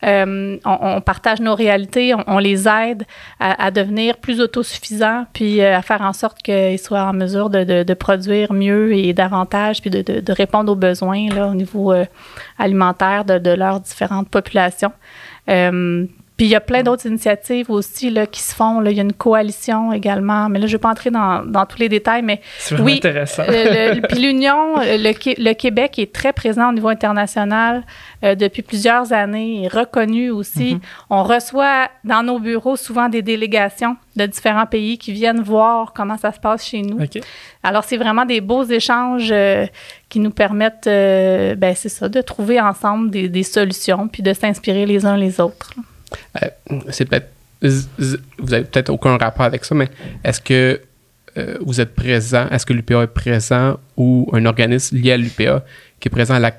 Euh, on, partage nos réalités, on, les aide à, à, devenir plus autosuffisants, puis à faire en sorte qu'ils soient en mesure de, de, de, produire mieux et davantage, puis de, de répondre aux besoins là, au niveau alimentaire de, leurs différentes populations. Puis il y a plein d'autres initiatives aussi là, qui se font. Là. Il y a une coalition également, mais là, je ne vais pas entrer dans, dans, tous les détails, mais c'est oui, intéressant. puis l'Union, le, le, Québec est très présent au niveau international euh, depuis plusieurs années, est reconnu aussi. Mm-hmm. On reçoit dans nos bureaux souvent des délégations de différents pays qui viennent voir comment ça se passe chez nous. Alors, c'est vraiment des beaux échanges euh, qui nous permettent, euh, ben, c'est ça, de trouver ensemble des, des solutions puis de s'inspirer les uns les autres. Euh, c'est peut-être. Vous avez peut-être aucun rapport avec ça, mais est-ce que euh, vous êtes présent, est-ce que l'UPA est présent ou un organisme lié à l'UPA qui est présent à la,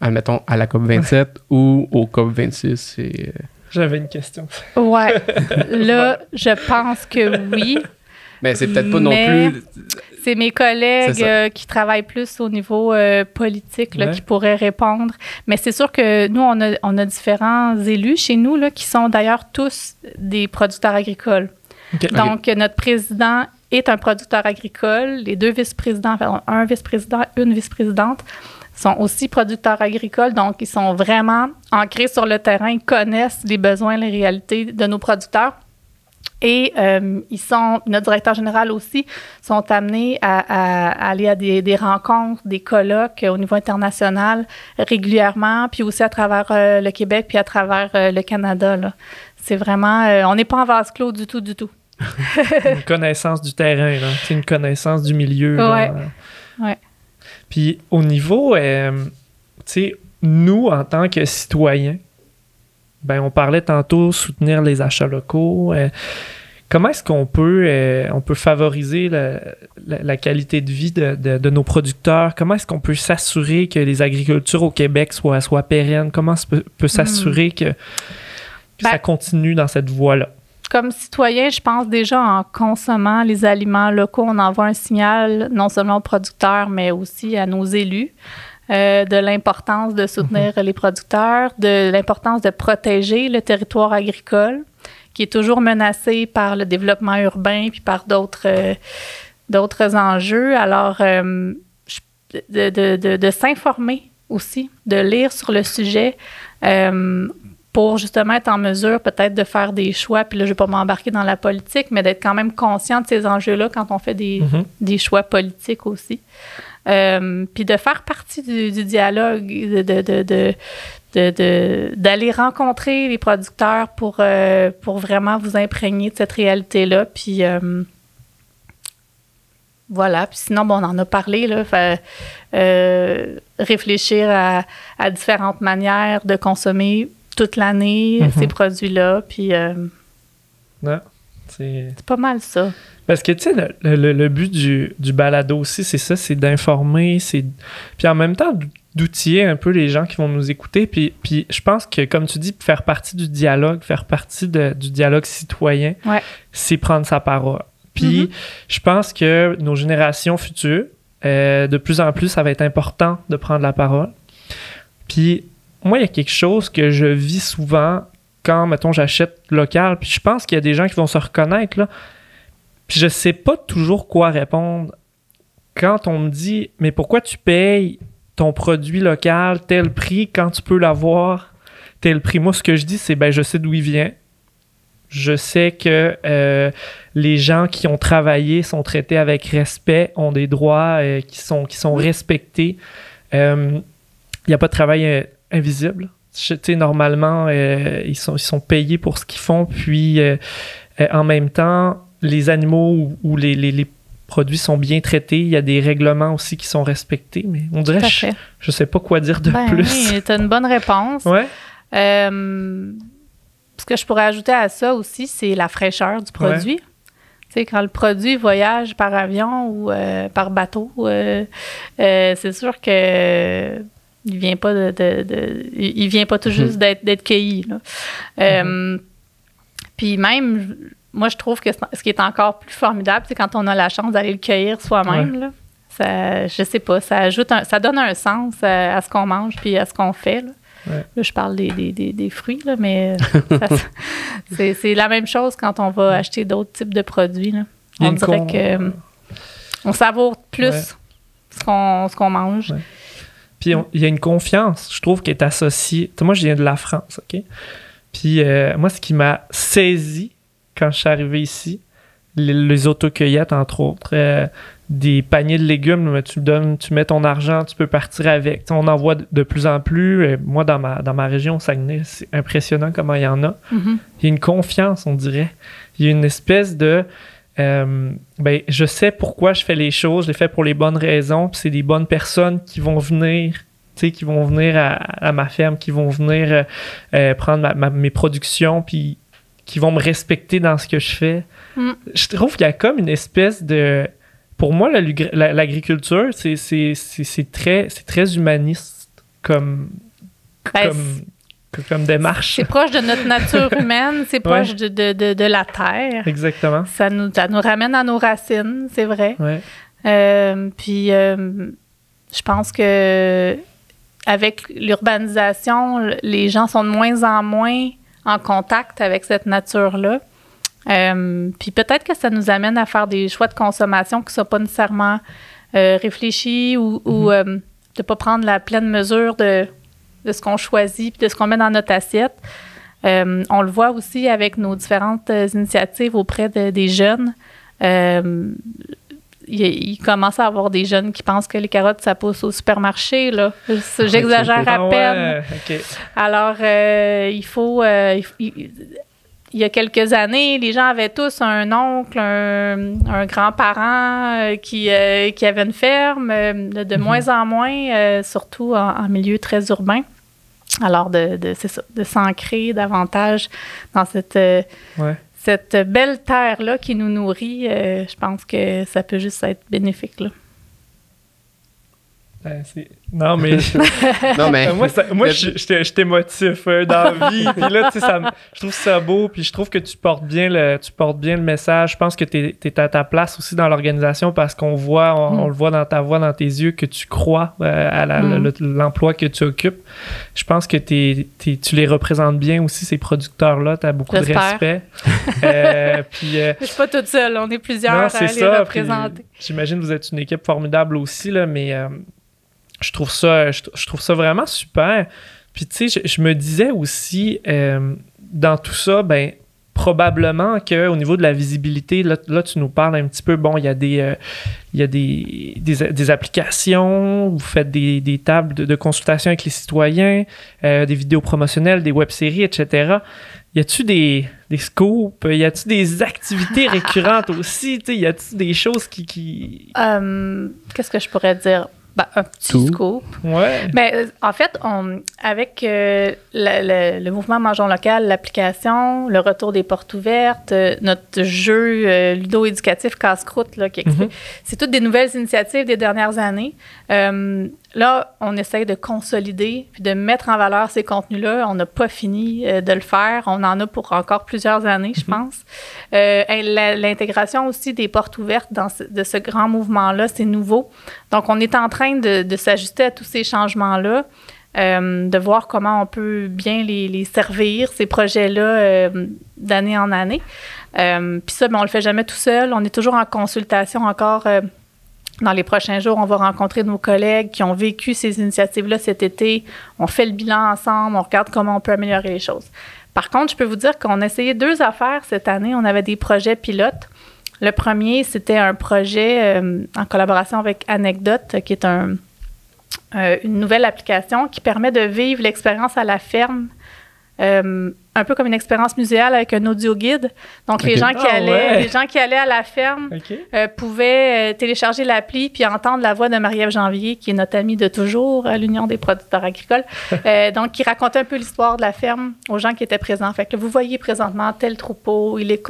admettons, à la COP27 ou au COP26? Euh, J'avais une question. Ouais. Là, je pense que oui. Mais c'est peut-être pas non plus. C'est mes collègues euh, qui travaillent plus au niveau euh, politique là, qui pourraient répondre. Mais c'est sûr que nous, on a, on a différents élus chez nous là, qui sont d'ailleurs tous des producteurs agricoles. Donc, notre président est un producteur agricole. Les deux vice-présidents, enfin, un vice-président, une vice-présidente, sont aussi producteurs agricoles. Donc, ils sont vraiment ancrés sur le terrain, ils connaissent les besoins, les réalités de nos producteurs. Et euh, ils sont, notre directeur général aussi, sont amenés à, aller à des, rencontres, des colloques au niveau international régulièrement, puis aussi à travers euh, le Québec, puis à travers euh, le Canada. C'est vraiment, on n'est pas en vase clos du tout, du tout. une connaissance du terrain, c'est une connaissance du milieu. Oui. Ouais. Puis au niveau, tu sais, nous, en tant que citoyens, ben, on parlait tantôt soutenir les achats locaux. Euh, comment est-ce qu'on peut, euh, on peut favoriser la, qualité de vie de, nos producteurs? Comment est-ce qu'on peut s'assurer que les agricultures au Québec soient, soient pérennes? Comment on peut, peut s'assurer hmm. que, ça ben continue dans cette voie-là? Comme citoyen, je pense déjà en consommant les aliments locaux, on envoie un signal non seulement aux producteurs, mais aussi à nos élus. Euh, de l'importance de soutenir mhm. les producteurs, de l'importance de protéger le territoire agricole, qui est toujours menacé par le développement urbain puis par d'autres euh, d'autres enjeux. Alors, euh, de, de, de, s'informer aussi, de lire sur le sujet pour justement être en mesure peut-être de faire des choix. Puis là, je ne vais pas m'embarquer dans la politique, mais d'être quand même conscient de ces enjeux-là quand on fait des, mhm. des choix politiques aussi. Euh, puis de faire partie du, dialogue, de, d'aller rencontrer les producteurs pour, euh, pour vraiment vous imprégner de cette réalité-là. Puis euh, voilà. Puis sinon, bon, on en a parlé, là. réfléchir à, à, différentes manières de consommer toute l'année mm-hmm. ces produits-là. Puis. C'est pas mal ça. Parce que, tu sais, le, but du, du balado aussi, c'est ça, c'est d'informer, c'est... Puis en même temps, d'outiller un peu les gens qui vont nous écouter. Puis, puis je pense que, comme tu dis, faire partie du dialogue, faire partie du dialogue citoyen, c'est prendre sa parole. Puis mm-hmm. je pense que nos générations futures, euh, de plus en plus, ça va être important de prendre la parole. Puis moi, il y a quelque chose que je vis souvent quand, mettons, j'achète local. Puis je pense qu'il y a des gens qui vont se reconnaître, là. Puis je sais pas toujours quoi répondre quand on me dit mais pourquoi tu payes ton produit local tel prix quand tu peux l'avoir tel prix. Moi, ce que je dis, c'est ben je sais d'où il vient. Je sais que euh, les gens qui ont travaillé sont traités avec respect, ont des droits euh, qui, sont, qui sont respectés. Il euh, n'y a pas de travail invisible. Tu sais, normalement, ils, sont, ils sont payés pour ce qu'ils font. Puis, en même temps, les animaux ou, les, produits sont bien traités, il y a des règlements aussi qui sont respectés, mais on dirait, je, je sais pas quoi dire de ben, plus. Tu as une bonne réponse. Ouais. Euh, ce que je pourrais ajouter à ça aussi, c'est la fraîcheur du produit. Tu sais, quand le produit voyage par avion ou euh, par bateau, euh, c'est sûr que il vient pas de, il vient pas tout juste mhm. d'être cueilli. Mhm. Puis même, moi, je trouve que ce qui est encore plus formidable, c'est quand on a la chance d'aller le cueillir soi-même. Ça, je sais pas, ça ajoute ça donne un sens à, ce qu'on mange puis à ce qu'on fait. Là. je parle des, fruits, là, mais c'est la même chose quand on va acheter d'autres types de produits. On dirait que on savoure plus ce qu'on mange. Puis il y a une confiance, je trouve, qui est associée. Moi, je viens de la France, OK? Puis euh, moi, ce qui m'a saisi quand je suis arrivé ici, les, les autocueillettes, entre autres, euh, des paniers de légumes, tu donnes, tu mets ton argent, tu peux partir avec. on en voit de, plus en plus. Euh, moi, dans ma, dans ma région, Saguenay, c'est impressionnant comment il y en a. Mm-hmm. Il y a une confiance, on dirait. Il y a une espèce de... Euh, ben, je sais pourquoi je fais les choses, je les fais pour les bonnes raisons, puis c'est des bonnes personnes qui vont venir qui vont venir à, ma ferme, qui vont venir prendre mes productions, puis qui vont me respecter dans ce que je fais. Mm. Je trouve qu'il y a comme une espèce de... Pour moi, l'agriculture, c'est très, très humaniste comme, ben, comme, comme démarche. C'est proche de notre nature humaine, c'est proche de, de, de, la terre. Exactement. Ça nous, ça nous ramène à nos racines, c'est vrai. Ouais. Euh, puis, euh, je pense que avec l'urbanisation, les gens sont de moins en moins en contact avec cette nature-là. Euh, puis peut-être que ça nous amène à faire des choix de consommation qui ne sont pas nécessairement réfléchis ou, ou mm-hmm. de ne pas prendre la pleine mesure de, de ce qu'on choisit puis de ce qu'on met dans notre assiette. on le voit aussi avec nos différentes initiatives auprès des jeunes il, commence à avoir des jeunes qui pensent que les carottes, ça pousse au supermarché. Là. J'exagère à peine. Alors, euh, il faut... Euh, il, y a quelques années, les gens avaient tous un oncle, un, grand-parent euh, qui, qui avait une ferme, de, de mhm. moins en moins, surtout en, milieu très urbain. Alors, de, de, de s'ancrer davantage dans cette, cette belle terre-là qui nous nourrit, euh, je pense que ça peut juste être bénéfique. Là. Ben, non, mais. non, mais. moi, moi je, t'émotif euh, dans la vie. puis là, tu sais, je trouve ça beau. Puis je trouve que tu portes bien le, tu portes bien le message. Je pense que tu es, à ta place aussi dans l'organisation parce qu'on voit, on, mm. le voit dans ta voix, dans tes yeux, que tu crois euh, à mm. l'emploi que tu occupes. Je pense que tu les représentes bien aussi, ces producteurs-là. Tu as beaucoup de respect. euh, puis, euh, je suis pas toute seule. On est plusieurs à les représenter. J'imagine que vous êtes une équipe formidable aussi, là, mais je trouve ça, je, trouve ça vraiment super. Puis tu sais, je, me disais aussi euh, dans tout ça, ben probablement qu'au niveau de la visibilité, là, tu nous parles un petit peu, bon, il y a des, euh, il y a des, des, applications, vous faites des, des tables de, consultation avec les citoyens, euh, des vidéos promotionnelles, des web-séries, etc. Y a-tu des, des scoops? Y a-tu des activités récurrentes aussi? Y a-tu des choses qui... qui... Qu'est-ce que je pourrais dire? Ben, un petit scoop. Ouais. Ben, euh, en fait, on, avec euh, le, mouvement Mangeons local, l'application, le retour des portes ouvertes, euh, notre jeu ludo-éducatif casse-croûte, mm-hmm. c'est toutes des nouvelles initiatives des dernières années. Là, on essaye de consolider puis de mettre en valeur ces contenus-là. On n'a pas fini euh, de le faire. On en a pour encore plusieurs années, je mhm. pense. Euh, l'intégration aussi des portes ouvertes dans de ce grand mouvement-là, c'est nouveau. Donc, on est en train de, s'ajuster à tous ces changements-là. Euh, de voir comment on peut bien les, servir, ces projets-là, d'année en année. Puis ça, ben, on le fait jamais tout seul. On est toujours en consultation encore dans les prochains jours, on va rencontrer nos collègues qui ont vécu ces initiatives-là cet été. On fait le bilan ensemble, on regarde comment on peut améliorer les choses. Par contre, je peux vous dire qu'on a essayé deux affaires cette année. On avait des projets pilotes. Le premier, c'était un projet euh, en collaboration avec Anecdote, qui est euh, une nouvelle application qui permet de vivre l'expérience à la ferme euh, un peu comme une expérience muséale avec un audio guide. Donc, les, gens qui Ah, allaient, ouais. les gens qui allaient à la ferme euh, pouvaient euh, télécharger l'appli puis entendre la voix de Marie-Ève Janvier, qui est notre amie de toujours à l'Union des producteurs agricoles. Euh, donc, qui racontait un peu l'histoire de la ferme aux gens qui étaient présents. Fait que vous voyez présentement tel troupeau, il est,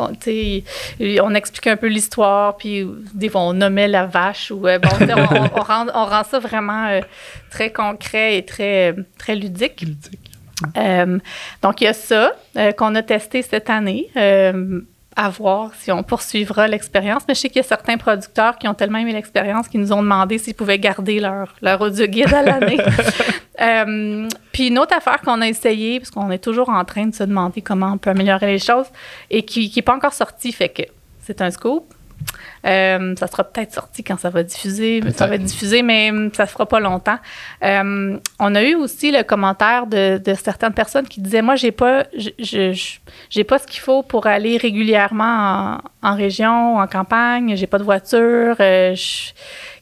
il- on expliquait un peu l'histoire, puis des fois, on nommait la vache. Ou, euh, bon, on, on- on rend, on rend ça vraiment euh, très concret et très, très ludique. Euh, donc, il y a ça euh, qu'on a testé cette année. euh, à voir si on poursuivra l'expérience. Mais je sais qu'il y a certains producteurs qui ont tellement aimé l'expérience qu'ils nous ont demandé s'ils pouvaient garder leur, leur audio guide à l'année. Puis une autre affaire qu'on a essayé, parce qu'on est toujours en train de se demander comment on peut améliorer les choses, et qui n'est pas encore sorti, fait que c'est un scoop. Euh, ça sera peut-être sorti quand ça va diffuser. Ça va être diffusé, mais hum, ça se fera pas longtemps. Euh, on a eu aussi le commentaire de, de certaines personnes qui disaient Moi, j'ai pas, j'ai pas ce qu'il faut pour aller régulièrement en, en région, en campagne. J'ai pas de voiture. euh,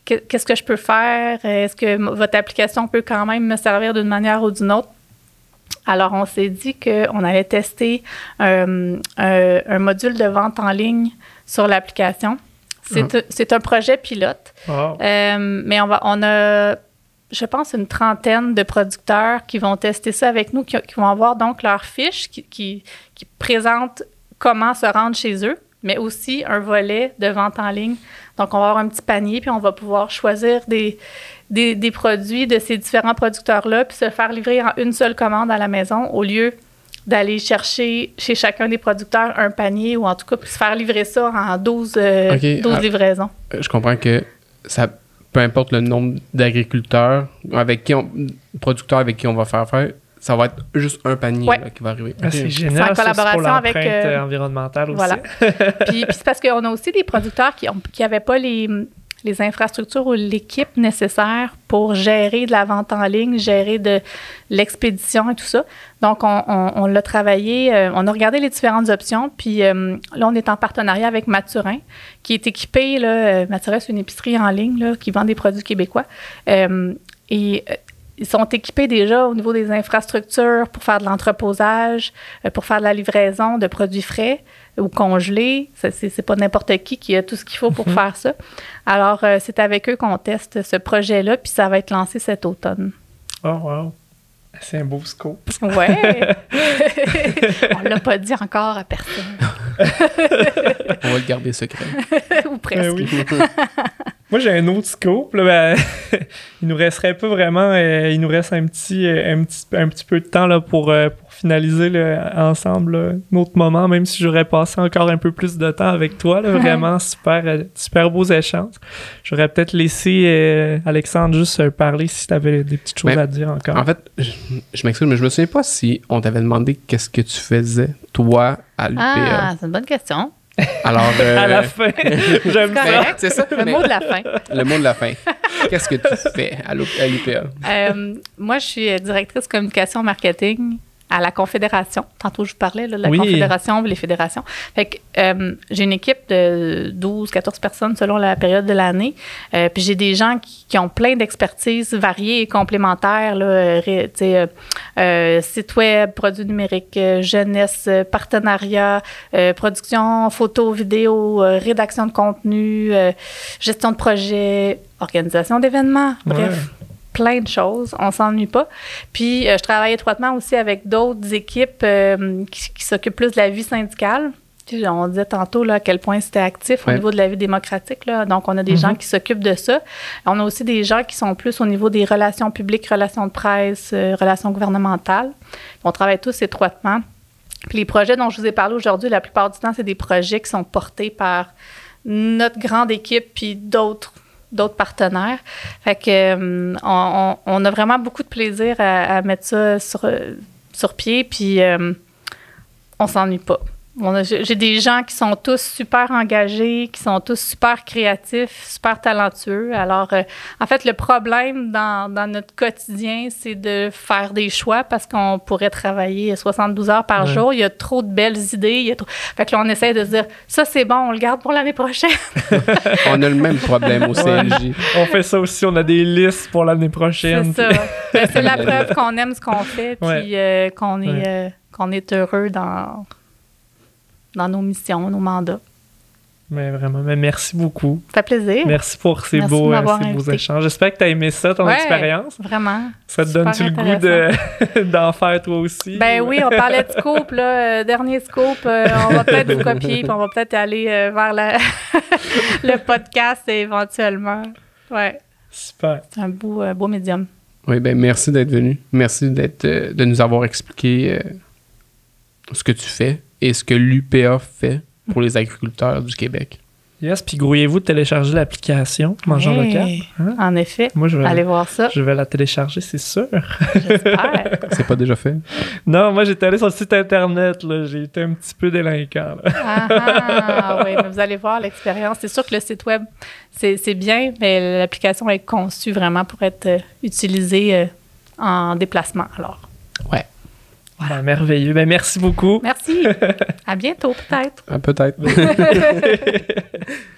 Qu'est-ce que je peux faire? Est-ce que votre application peut quand même me servir d'une manière ou d'une autre? Alors, on s'est dit qu'on allait tester un, un module de vente en ligne sur l'application. C'est c'est un projet pilote, Wow. euh, mais on, va, on a, je pense, une trentaine de producteurs qui vont tester ça avec nous, qui, qui vont avoir donc leur fiche qui, qui, qui présente comment se rendre chez eux, mais aussi un volet de vente en ligne. Donc, on va avoir un petit panier, puis on va pouvoir choisir des, des, des produits de ces différents producteurs-là, puis se faire livrer en une seule commande à la maison au lieu d'aller chercher chez chacun des producteurs un panier ou en tout cas puis se faire livrer ça en 12, euh, Ok, 12 ah. livraisons. Euh, Je comprends que ça, peu importe le nombre d'agriculteurs avec qui on, producteurs avec qui on va faire faire, ça va être juste un panier Ouais. là, qui va arriver. Ah, c'est C'est en génial. ça, c'est collaboration pour avec, l'empreinte, euh, euh, environnementale aussi. Voilà. puis, puis c'est parce qu'on a aussi des producteurs qui n'avaient pas les, les infrastructures ou l'équipe nécessaire pour gérer de la vente en ligne, gérer de l'expédition et tout ça. Donc, on, on- on l'a travaillé, euh, on a regardé les différentes options, puis euh, là, on est en partenariat avec Maturin, qui est équipé, là, euh, Maturin, c'est une épicerie en ligne là, qui vend des produits québécois. Euh, et euh, ils sont équipés déjà au niveau des infrastructures pour faire de l'entreposage, euh, pour faire de la livraison de produits frais ou congelés. Ça, C'est c'est pas n'importe qui qui a tout ce qu'il faut pour faire ça. Alors, euh, c'est avec eux qu'on teste ce projet-là, puis ça va être lancé cet automne. Oh, wow. C'est un beau scope. Ouais! On l'a pas dit encore à personne. On va le garder secret. ou presque. Ben oui. Moi, j'ai un autre scope. Là, ben, il nous resterait pas vraiment. euh, il nous reste un petit, euh, un petit, un petit peu de temps là, pour, euh, pour finaliser là, ensemble là, un autre moment, même si j'aurais passé encore un peu plus de temps avec toi. Là, vraiment super, euh, super beaux échanges. J'aurais peut-être laissé euh, Alexandre juste euh, parler si tu avais des petites choses Ben, à dire encore. En fait, je, je m'excuse, mais je me souviens pas si on t'avait demandé qu'est-ce que tu faisais, toi, à l'UPA. Ah, c'est une bonne question. Alors, euh, à la fin, j'aime C'est ça. c'est ça, Le mot de la fin. le mot de la fin. Qu'est-ce que tu fais à l'UPA? Euh, moi, je suis directrice communication marketing à la Confédération. Tantôt, je vous parlais là, de la Oui. Confédération, les fédérations. Fait que, euh, j'ai une équipe de 12, 14 personnes selon la période de l'année. Euh, puis j'ai des gens qui, qui ont plein d'expertises variées et complémentaires. Là, euh, ré- tu sais, euh, euh, site web, produits numériques, euh, jeunesse, partenariat, euh, production, photo, vidéo, rédaction de contenu, euh, gestion de projet, organisation d'événements. Bref, Ouais. Plein de choses. On s'ennuie pas. Puis, euh, je travaille étroitement aussi avec d'autres équipes euh, qui, qui s'occupent plus de la vie syndicale. On disait tantôt là, à quel point c'était actif au niveau de la vie démocratique. Là. Donc, on a des gens qui s'occupent de ça. On a aussi des gens qui sont plus au niveau des relations publiques, relations de presse, euh, relations gouvernementales. On travaille tous étroitement. Puis les projets dont je vous ai parlé aujourd'hui, la plupart du temps, c'est des projets qui sont portés par notre grande équipe puis d'autres d'autres partenaires. Fait que euh, on, a vraiment beaucoup de plaisir à, à mettre ça sur, euh, sur pied, puis euh, on s'ennuie pas. J'ai des gens qui sont tous super engagés, qui sont tous super créatifs, super talentueux. Alors, euh, en fait, le problème dans, dans notre quotidien, c'est de faire des choix parce qu'on pourrait travailler 72 heures par Ouais. jour. Il y a trop de belles idées. Il y a trop... Fait que là, on essaie de se dire, ça, c'est bon, on le garde pour l'année prochaine. On a le même problème au CNJ. On fait ça aussi, on a des listes pour l'année prochaine. C'est ça. Ben, c'est la preuve qu'on aime ce qu'on fait, puis Ouais. euh, qu'on est, Ouais. euh, qu'on est heureux dans, dans nos missions, nos mandats. Mais vraiment, mais merci beaucoup. Ça fait plaisir. Merci pour ces, beaux, euh, ces beaux échanges. J'espère que tu as aimé ça, ton expérience. Vraiment. Ça te donne-tu le goût d'en faire toi aussi? Ben oui, on parlait de scoop, là. Euh, dernier scoop, euh, on va peut-être vous copier, puis on va peut-être aller vers le podcast éventuellement. Ouais. Super. C'est un beau, beau médium. Oui, ben merci d'être venu. Merci d'être, de nous avoir expliqué ce que tu fais et ce que l'UPA fait pour les agriculteurs du Québec. Yes, puis grouillez-vous de télécharger l'application Mangeons local. Hein? En effet. Moi, je vais aller voir ça. Je vais la télécharger, c'est sûr. J'espère. c'est pas déjà fait? Non, moi, j'étais allé sur le site Internet. J'ai été un petit peu délinquant. Ah, ah, oui, mais vous allez voir l'expérience. C'est sûr que le site Web, c'est bien, mais l'application est conçue vraiment pour être euh, utilisée euh, en déplacement. Alors. Ouais. Ben, merveilleux. Ben, merci beaucoup. Merci. À bientôt, peut-être. peut-être.